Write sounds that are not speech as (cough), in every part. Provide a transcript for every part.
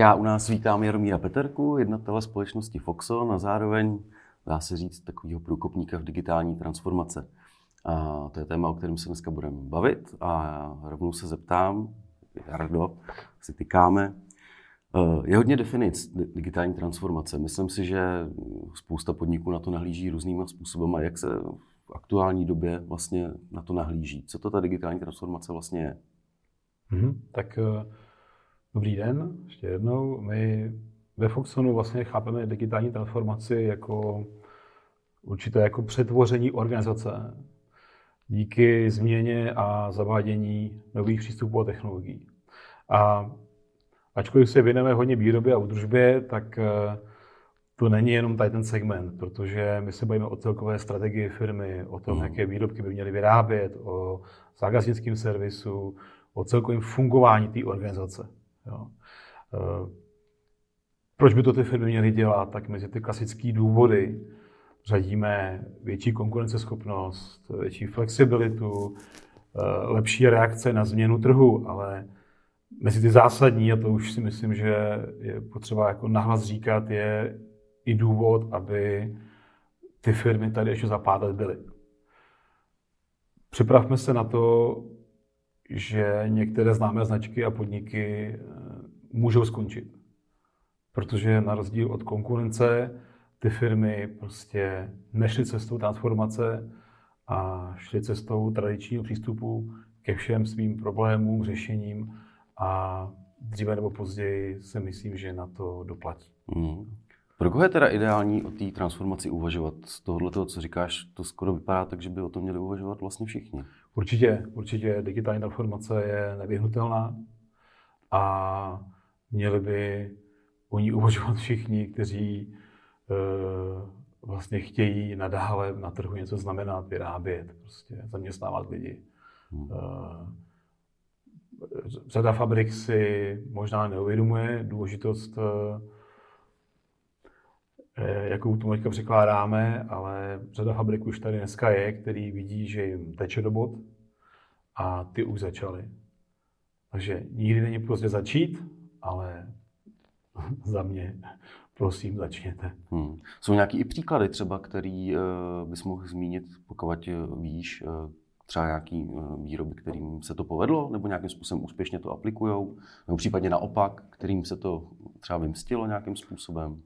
já u nás vítám Jaromíra Peterku, jednatele společnosti Foxo, a zároveň, dá se říct, takového průkopníka v digitální transformace. A to je téma, o kterém se dneska budeme bavit a rovnou se zeptám, Jardo, si tykáme, je hodně definic digitální transformace. Myslím si, že spousta podniků na to nahlíží různýma způsoby. Jak se v aktuální době vlastně na to nahlíží? Co to ta digitální transformace vlastně je? Mm-hmm. Tak uh, dobrý den, ještě jednou. My ve Foxonu vlastně chápeme digitální transformaci jako určité jako přetvoření organizace díky změně a zavádění nových přístupů a technologií. A ačkoliv se věnujeme hodně výrobě a údržbě, tak eh, to není jenom tady ten segment, protože my se bavíme o celkové strategii firmy, o tom, mm. jaké výrobky by měly vyrábět, o zákaznickém servisu, o celkovém fungování té organizace. Jo. Eh, proč by to ty firmy měly dělat? Tak mezi ty klasické důvody řadíme větší konkurenceschopnost, větší flexibilitu, eh, lepší reakce na změnu trhu, ale mezi ty zásadní, a to už si myslím, že je potřeba jako nahlas říkat, je i důvod, aby ty firmy tady ještě za pár let byly. Připravme se na to, že některé známé značky a podniky můžou skončit. Protože na rozdíl od konkurence ty firmy prostě nešly cestou transformace a šly cestou tradičního přístupu ke všem svým problémům, řešením a dříve nebo později se myslím, že na to doplatí. Mm. Pro koho je teda ideální o té transformaci uvažovat? Z tohohle toho, co říkáš, to skoro vypadá tak, že by o tom měli uvažovat vlastně všichni. Určitě, určitě digitální transformace je nevyhnutelná a měli by o ní uvažovat všichni, kteří e, vlastně chtějí nadále na trhu něco znamenat, vyrábět, prostě zaměstnávat lidi. Hmm. E, řada fabrik si možná neuvědomuje důležitost Eh, jakou tu teďka překládáme, ale řada fabrik už tady dneska je, který vidí, že jim teče do bod a ty už začaly. Takže nikdy není pozdě začít, ale (laughs) za mě prosím, začněte. Hmm. Jsou nějaké i příklady třeba, který uh, bys mohl zmínit, pokud eh, víš, uh, třeba nějaký výroby, kterým se to povedlo, nebo nějakým způsobem úspěšně to aplikují, nebo případně naopak, kterým se to třeba vymstilo nějakým způsobem?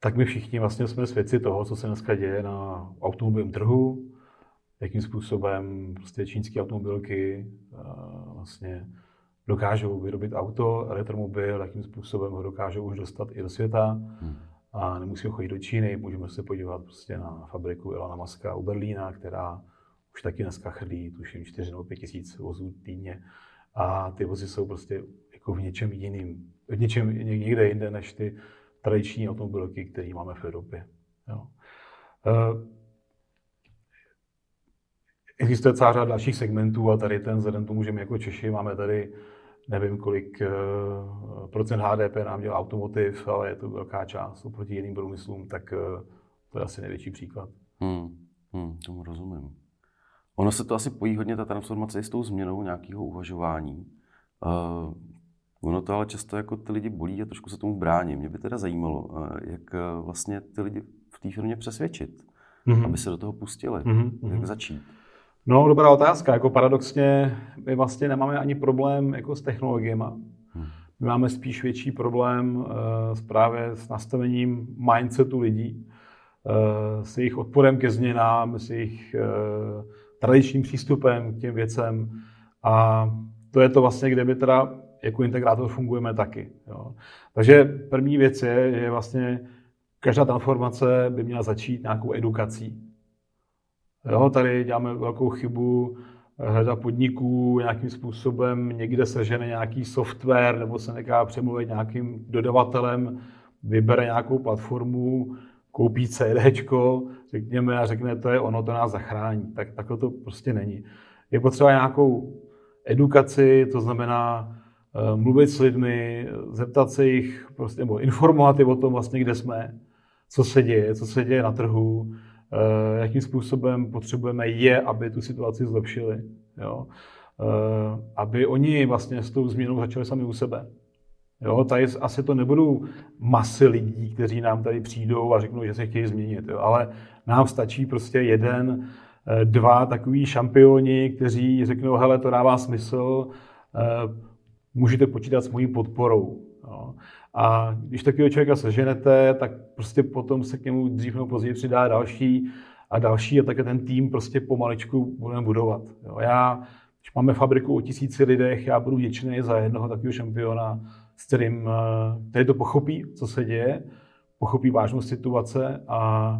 Tak my všichni vlastně jsme svědci toho, co se dneska děje na automobilovém trhu, jakým způsobem prostě čínské automobilky eh, vlastně dokážou vyrobit auto, elektromobil, jakým způsobem ho dokážou už dostat i do světa. Hmm. A nemusíme chodit do Číny, můžeme se podívat prostě na fabriku Elona Muska u Berlína, která už taky dneska chrlí, tuším, 4 nebo 5 tisíc vozů týdně. A ty vozy jsou prostě jako v něčem jiným, v něčem někde jinde než ty tradiční automobilky, které máme v Evropě. Jo. Eh, existuje celá řada dalších segmentů a tady ten, vzhledem tomu, že my jako Češi máme tady nevím, kolik eh, procent HDP nám dělá automotiv, ale je to velká část oproti jiným průmyslům, tak eh, to je asi největší příklad. Hmm, hmm, tomu rozumím. Ono se to asi pojí hodně, ta transformace, s tou změnou nějakého uvažování. Ono to ale často jako ty lidi bolí a trošku se tomu brání. Mě by teda zajímalo, eh, jak vlastně ty lidi v té firmě přesvědčit, mm-hmm. aby se do toho pustili. Mm-hmm. Jak začít? No, dobrá otázka. Jako paradoxně, my vlastně nemáme ani problém jako s technologiemi. Hmm. My máme spíš větší problém uh, právě s nastavením mindsetu lidí, uh, s jejich odporem ke změnám, s jejich uh, tradičním přístupem k těm věcem. A to je to vlastně, kde by teda jako integrátor fungujeme taky. Jo. Takže první věc je, je vlastně každá transformace by měla začít nějakou edukací. Jo, tady děláme velkou chybu, řada podniků nějakým způsobem někde sežene nějaký software nebo se nechá přemluvit nějakým dodavatelem, vybere nějakou platformu, koupí CD, řekněme, a řekne, to je ono, to nás zachrání. Tak takhle to prostě není. Je potřeba nějakou edukaci, to znamená Eh, mluvit s lidmi, zeptat se jich, prostě, nebo informovat je o tom vlastně, kde jsme, co se děje, co se děje na trhu, jakým způsobem potřebujeme je, aby tu situaci zlepšili. Jo? Eh, aby oni vlastně s tou změnou začali sami u sebe. Jo, tady asi to nebudou masy lidí, kteří nám tady přijdou a řeknou, že se chtějí změnit, jo, ale nám stačí prostě jeden, eh, dva takový šampioni, kteří řeknou, hele, to dává smysl, eh, můžete počítat s mojí podporou. Jo. A když takového člověka seženete, tak prostě potom se k němu dřív nebo později přidá další a další a také ten tým prostě pomaličku budeme budovat. Jo. Já, když máme fabriku o tisíci lidech, já budu vděčný za jednoho takového šampiona, s kterým, eh, který to pochopí, co se děje, pochopí vážnost situace a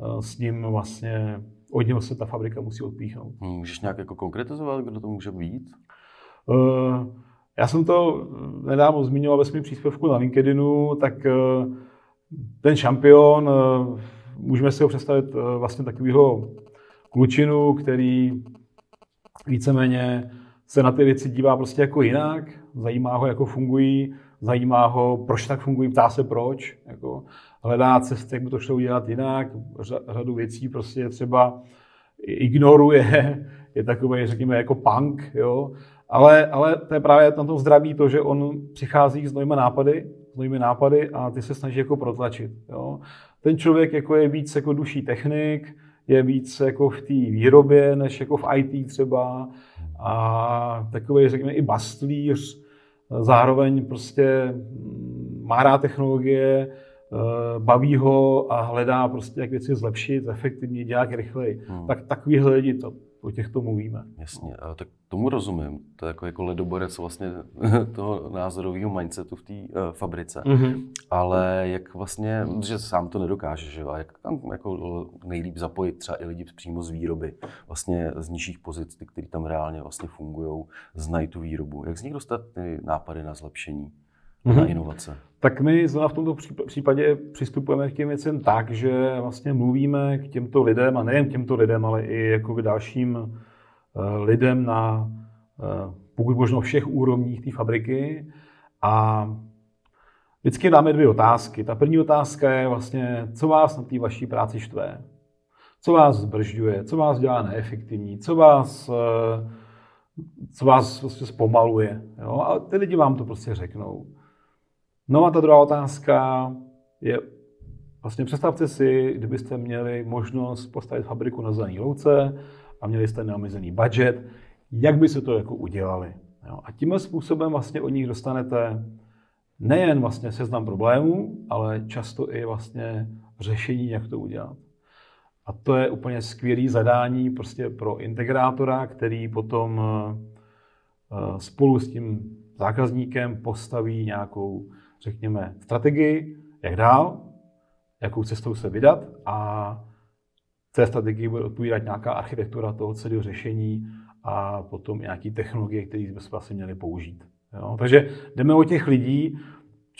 eh, s ním vlastně od něho se ta fabrika musí odpíchnout. Můžeš nějak jako konkretizovat, kdo to může být? Uh, já jsem to nedávno zmiňoval ve svém příspěvku na LinkedInu, tak uh, ten šampion, uh, můžeme si ho představit vlastně takového klučinu, který víceméně se na ty věci dívá prostě jako jinak, zajímá ho, jako fungují, zajímá ho, proč tak fungují, ptá se proč, jako hledá cesty, jak by to šlo udělat jinak, řadu věcí prostě třeba ignoruje, (laughs) je takový, řekněme, jako punk, jo, ale, ale to je právě na tom zdraví to, že on přichází s novými nápady, novými nápady a ty se snaží jako protlačit, jo. Ten člověk jako je víc jako duší technik, je víc jako v té výrobě, než jako v IT třeba a takový, řekněme, i bastlíř, zároveň prostě mm, má rád technologie, eh, baví ho a hledá prostě, jak věci zlepšit, efektivně, dělat rychleji. Hmm. Tak takovýhle lidi, to, o těchto mluvíme. Jasně, a tak tomu rozumím. To je jako, jako ledoborec vlastně (laughs) toho názorového mindsetu v té uh, fabrice. Mm-hmm. Ale jak vlastně, že sám to nedokáže, že a jak tam jako nejlíp zapojit třeba i lidi přímo z výroby, vlastně z nižších pozic, ty, kteří tam reálně vlastně fungují, znají tu výrobu. Jak z nich dostat ty nápady na zlepšení? Mm-hmm. na inovace? Tak my zrovna v tomto případě přistupujeme k těm věcem tak, že vlastně mluvíme k těmto lidem, a nejen k těmto lidem, ale i jako k dalším eh, lidem na eh, pokud možno všech úrovních té fabriky. A vždycky dáme dvě otázky. Ta první otázka je vlastně, co vás na té vaší práci štve? Co vás zbržďuje? Co vás dělá neefektivní? Co vás, eh, co vás vlastně zpomaluje? Jo? A ty lidi vám to prostě řeknou. No a ta druhá otázka je, vlastně představte si, kdybyste měli možnost postavit fabriku na zelený louce a měli jste neomezený budget, jak by se to jako udělali. Jo? A tímhle způsobem vlastně od nich dostanete nejen vlastně seznam problémů, ale často i vlastně řešení, jak to udělat. A to je úplně skvělé zadání prostě pro integrátora, který potom eh, spolu s tím zákazníkem postaví nějakou řekněme, strategii, jak dál, jakou cestou se vydat a té strategii bude odpovídat nějaká architektura toho celého řešení a potom nějaký technologie, které bychom vlastně měli použít. Jo? Takže jdeme o těch lidí,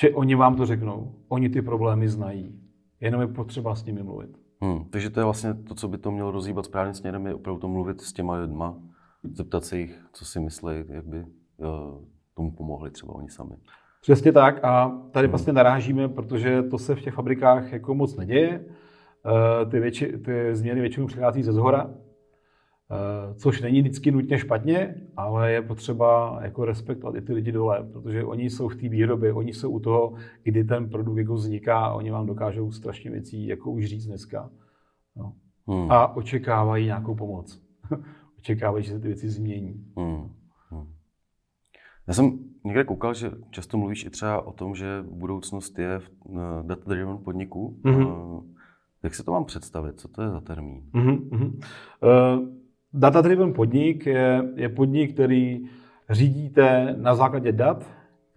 že oni vám to řeknou, oni ty problémy znají, jenom je potřeba s nimi mluvit. Hmm, takže to je vlastně to, co by to mělo rozhýbat správným směrem, je opravdu to mluvit s těma lidma, zeptat se jich, co si myslí, jak by jo, tomu pomohli třeba oni sami. Přesně tak a tady hmm. vlastně narážíme, protože to se v těch fabrikách jako moc neděje. Eh, ty, větši, ty změny většinou přichází ze zhora, eh, což není vždycky nutně špatně, ale je potřeba jako respektovat i ty lidi dole, protože oni jsou v té výrobě, oni jsou u toho, kdy ten produkt jako vzniká a oni vám dokážou strašně věcí jako už říct dneska. No. Hmm. A očekávají nějakou pomoc. (laughs) očekávají, že se ty věci změní. Hmm. Já jsem někde koukal, že často mluvíš i třeba o tom, že budoucnost je v data-driven podniku. Mm-hmm. Jak si to mám představit? Co to je za termín? Mm-hmm. Uh, data-driven podnik je, je podnik, který řídíte na základě dat,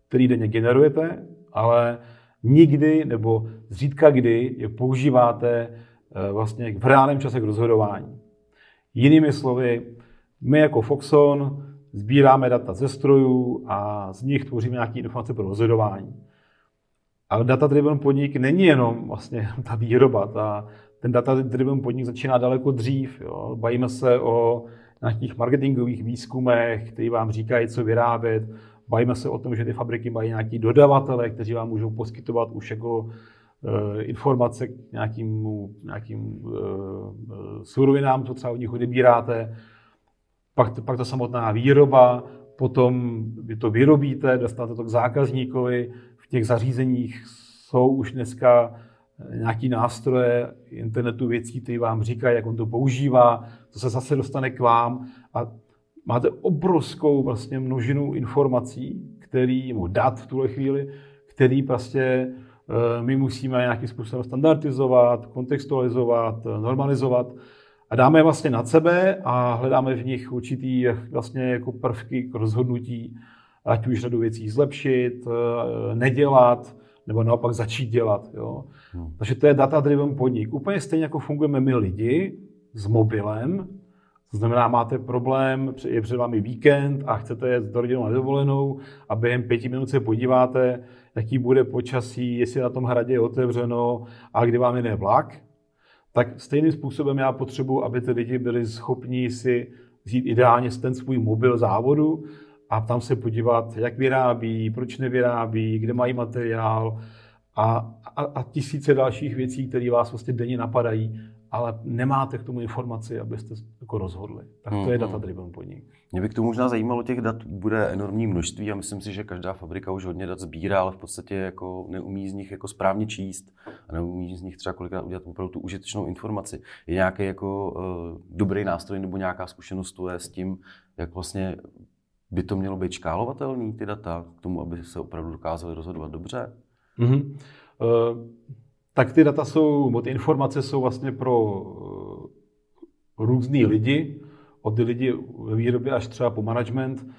který denně generujete, ale nikdy nebo zřídka kdy je používáte uh, vlastně v reálném čase k rozhodování. Jinými slovy, my jako Foxon sbíráme data ze strojů a z nich tvoříme nějaké informace pro rozhodování. Ale data-driven podnik není jenom vlastně (laughs) ta výroba. Ta, ten data-driven podnik začíná daleko dřív. Jo. Bavíme se o nějakých marketingových výzkumech, který vám říkají, co vyrábět. Bavíme se o tom, že ty fabriky mají nějaký dodavatele, kteří vám můžou poskytovat už jako e, informace k nějakým, nějakým e, surovinám, co třeba od nich odebíráte pak, pak ta samotná výroba, potom vy to vyrobíte, dostanete to k zákazníkovi, v těch zařízeních jsou už dneska nějaký nástroje internetu věcí, které vám říkají, jak on to používá, to se zase dostane k vám. A máte obrovskou vlastně množinu informací, který, nebo dat v tuhle chvíli, který prostě eh, my musíme nějakým způsobem standardizovat, kontextualizovat, normalizovat a dáme je vlastně nad sebe a hledáme v nich určitý vlastně jako prvky k rozhodnutí, ať už řadu věcí zlepšit, eh, nedělat, nebo naopak začít dělat. Jo. Hmm. Takže to je data-driven podnik. Úplně stejně jako fungujeme my lidi s mobilem, to znamená, máte problém, je před vámi víkend a chcete jet s rodinou na dovolenou a během pěti minut se podíváte, jaký bude počasí, jestli na tom hradě je otevřeno a kdy vám jde vlak, tak stejným způsobem já potřebuji, aby ty lidi byli schopni si vzít ideálně ten svůj mobil závodu a tam se podívat, jak vyrábí, proč nevyrábí, kde mají materiál a, a, a tisíce dalších věcí, které vás vlastně denně napadají, ale nemáte k tomu informaci, abyste jako rozhodli. Tak to je mhm. data-driven podnik. Mě by k tomu možná zajímalo, těch dat bude enormní množství a myslím si, že každá fabrika už hodně dat sbírá, ale v podstatě jako neumí z nich jako správně číst a neumí z nich třeba kolikrát udělat opravdu tu užitečnou informaci. Je nějaký jako uh, dobrý nástroj nebo nějaká zkušenost je s tím, jak vlastně by to mělo být škálovatelný, ty data, k tomu, aby se opravdu dokázali rozhodovat dobře? Mm-hmm. Uh, tak ty data jsou, ty informace jsou vlastně pro uh, různý lidi, od lidi ve výrobě až třeba po management. Uh,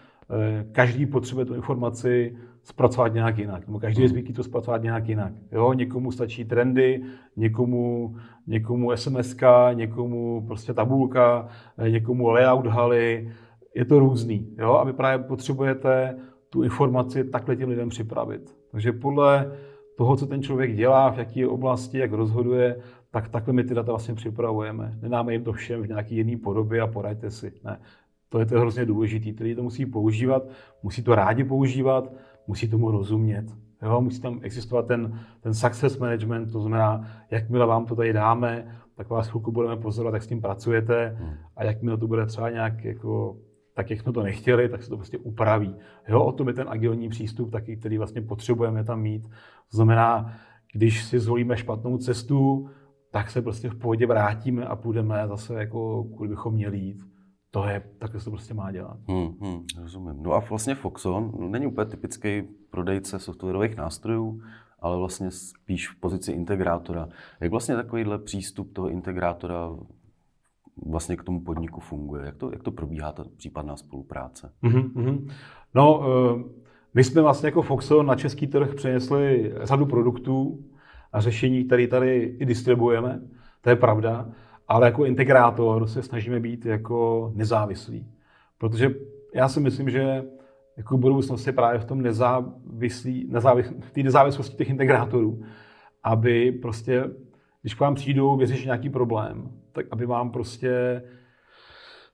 každý potřebuje tu informaci zpracovat nějak jinak, nebo každý je mhm. zvyklý to zpracovat nějak jinak. Jo? Někomu stačí trendy, někomu, někomu SMS, někomu prostě tabulka, někomu layout haly, je to různý. Jo? A vy právě potřebujete tu informaci takhle těm lidem připravit. Takže podle toho, co ten člověk dělá, v jaké oblasti, jak rozhoduje, tak takhle my ty data vlastně připravujeme. Nedáme jim to všem v nějaké jiné podobě a poraďte si. Ne. To je to hrozně důležité. Tedy to musí používat, musí to rádi používat, musí tomu rozumět. Jo, musí tam existovat ten, ten success management, to znamená, jakmile vám to tady dáme, tak vás chvilku budeme pozorovat, jak s tím pracujete hmm. a jakmile to bude třeba nějak jako tak jak jsme to nechtěli, tak se to prostě upraví. Jo, o tom je ten agilní přístup, taky, který vlastně potřebujeme tam mít. To znamená, když si zvolíme špatnou cestu, tak se prostě v pohodě vrátíme a půjdeme zase, jako kudy bychom měli jít. To je, takhle se to prostě má dělat. Hmm, hmm, rozumím. No a vlastně Foxon není úplně typický prodejce softwarových nástrojů, ale vlastně spíš v pozici integrátora. Jak vlastně takovýhle přístup toho integrátora vlastně k tomu podniku funguje? Jak to, jak to probíhá ta případná spolupráce? Mm-hmm. No, eh, my jsme vlastně jako Foxo na český trh přinesli řadu produktů a řešení, které tady i distribuujeme, to je pravda, ale jako integrátor se snažíme být jako nezávislí. Protože já si myslím, že jako budoucnost je právě v tom nezávislí, nezávis, té nezávislosti těch integrátorů, aby prostě, když k vám přijdou vyřešit nějaký problém, tak aby vám prostě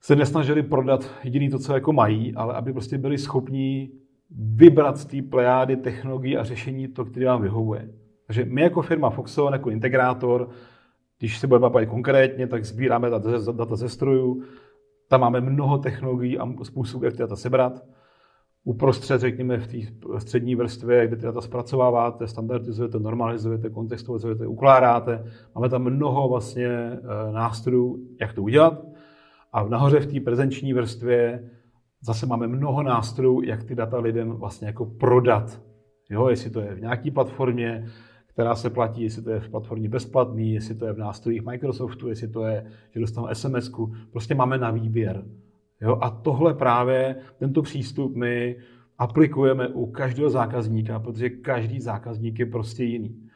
se nesnažili prodat jediný to, co jako mají, ale aby prostě byli schopní vybrat z té plejády technologií a řešení to, které vám vyhovuje. Takže my jako firma Foxon, jako integrátor, když se budeme bavit konkrétně, tak sbíráme data, data ze strojů, tam máme mnoho technologií a způsobů, jak ty data sebrat. Uprostřed, řekněme, v té střední vrstvě, kde ty data zpracováváte, standardizujete, normalizujete, kontextualizujete, ukládáte. Máme tam mnoho vlastně eh, nástrojů, jak to udělat. A nahoře v té prezenční vrstvě zase máme mnoho nástrojů, jak ty data lidem vlastně jako prodat. Jo, jestli to je v nějaké platformě, která se platí, jestli to je v platformě bezplatný, jestli to je v nástrojích Microsoftu, jestli to je, že dostanu sms -ku. Prostě máme na výběr. Jo, a tohle právě, tento přístup my aplikujeme u každého zákazníka, protože každý zákazník je prostě jiný.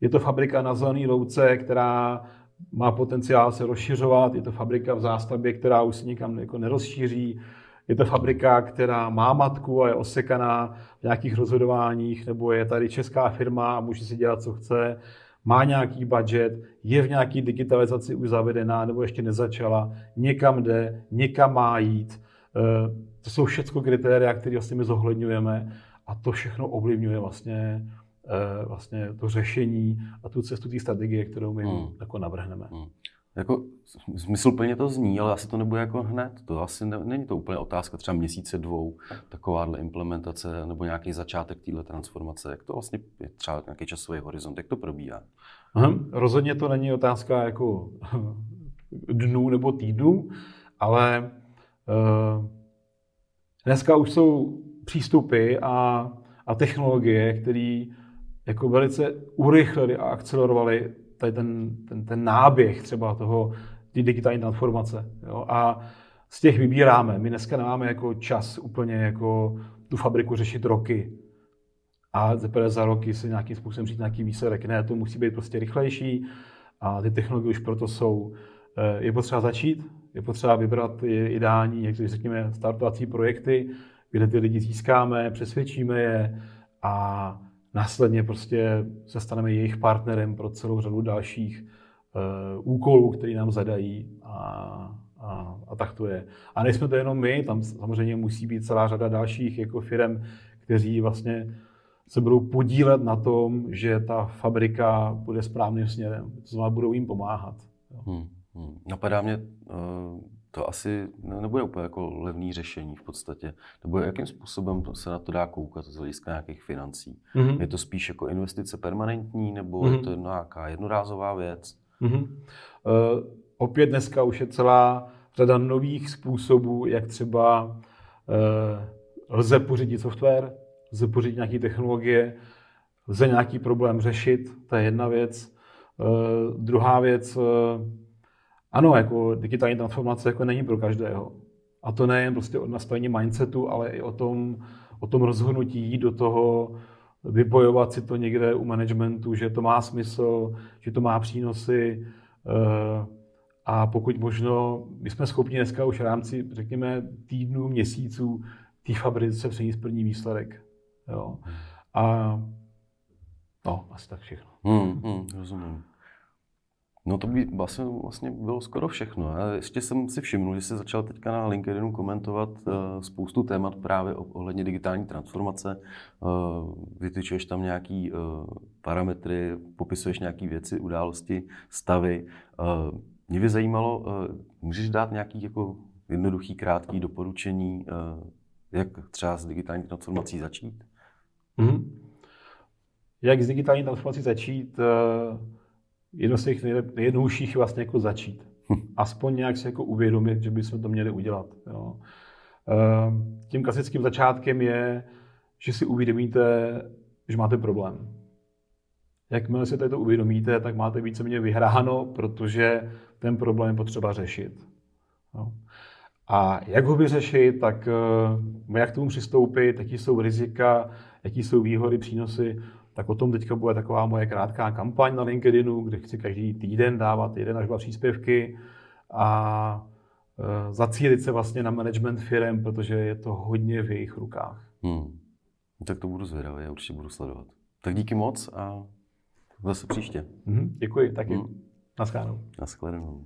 Je to fabrika na zelený louce, která má potenciál se rozšiřovat, je to fabrika v zástavbě, která už se nikam jako nerozšíří, je to fabrika, která má matku a je osekaná v nějakých rozhodováních, nebo je tady česká firma a může si dělat, co chce, má nějaký budget, je v nějaké digitalizaci už zavedená nebo ještě nezačala, někam jde, někam má jít. Eh, to jsou všechno kritéria, které vlastně my zohledňujeme a to všechno ovlivňuje vlastně, eh, vlastně to řešení a tu cestu té strategie, kterou my hmm. jako navrhneme. Hmm. Jako smysluplně to zní, ale asi to nebude jako hned. To asi ne, není to úplně otázka třeba měsíce, dvou, takováhle implementace nebo nějaký začátek téhle transformace. Jak to vlastně je třeba nějaký časový horizont, jak to probíhá? Aha, rozhodně to není otázka jako (laughs) dnů nebo týdnů, ale uh, dneska už jsou přístupy a, a technologie, které jako velice urychlili a akcelerovali tady ten, ten, ten náběh třeba toho digitální transformace. Jo? A z těch vybíráme. My dneska nemáme jako čas úplně jako tu fabriku řešit roky. A teprve za roky se nějakým způsobem říct nějaký výsledek. Ne, to musí být prostě rychlejší a ty technologie už proto jsou. Eh, je potřeba začít, je potřeba vybrat ideální, jak řekněme, startovací projekty, kde ty lidi získáme, přesvědčíme je a následně prostě se staneme jejich partnerem pro celou řadu dalších uh, úkolů, které nám zadají a, a, a tak to je. A nejsme to jenom my, tam samozřejmě musí být celá řada dalších jako firm, kteří vlastně se budou podílet na tom, že ta fabrika bude správným směrem. To znamená, budou jim pomáhat. Hmm, hmm. Napadá mě uh to asi nebude úplně jako levný řešení v podstatě. Nebo jakým způsobem se na to dá koukat z hlediska nějakých financí? Mm-hmm. Je to spíš jako investice permanentní, nebo mm-hmm. je to nějaká jednorázová věc? Mm-hmm. Uh, opět dneska už je celá řada nových způsobů, jak třeba uh, lze pořídit software, lze pořídit nějaké technologie, lze nějaký problém řešit, to je jedna věc. Uh, druhá věc, uh, ano, jako digitální transformace jako není pro každého. A to nejen prostě o nastavení mindsetu, ale i o tom, o tom rozhodnutí do toho, vybojovat si to někde u managementu, že to má smysl, že to má přínosy. Eh, a pokud možno, my jsme schopni dneska už v rámci, řekněme, týdnů, měsíců té fabrice přenést první výsledek. Jo. A no, asi tak všechno. Hmm, hmm, rozumím. No to by vlastně, vlastně bylo skoro všechno. Já ještě jsem si všiml, že jsi začal teďka na LinkedInu komentovat uh, spoustu témat právě ohledně digitální transformace. Uh, vytyčuješ tam nějaký uh, parametry, popisuješ nějaké věci, události, stavy. Mě by zajímalo, můžeš dát nějaký jako jednoduchý, krátký doporučení, jak třeba s digitální transformací začít? Mm-hmm. Jak s digitální transformací začít? Uh jedno z těch nejjednodušších vlastně jako začít. Hm. Aspoň nějak si jako uvědomit, že bychom to měli udělat. Jo. Ehm, tím klasickým začátkem je, že si uvědomíte, že máte problém. Jakmile si to uvědomíte, tak máte víceméně vyhráno, protože ten problém je potřeba řešit. Jo. A jak ho vyřešit, tak eh, jak k tomu přistoupit, jaký jsou rizika, jaký jsou výhody, přínosy, tak o tom teďka bude taková moje krátká kampaň na LinkedInu, kde chci každý týden dávat jeden až dva příspěvky a e, zacílit se vlastně na management firm, protože je to hodně v jejich rukách. Hmm. Tak to budu zvědavý, já určitě budu sledovat. Tak díky moc a zase příště. Hmm, děkuji, taky. Hmm. Naschledanou. Naschledanou.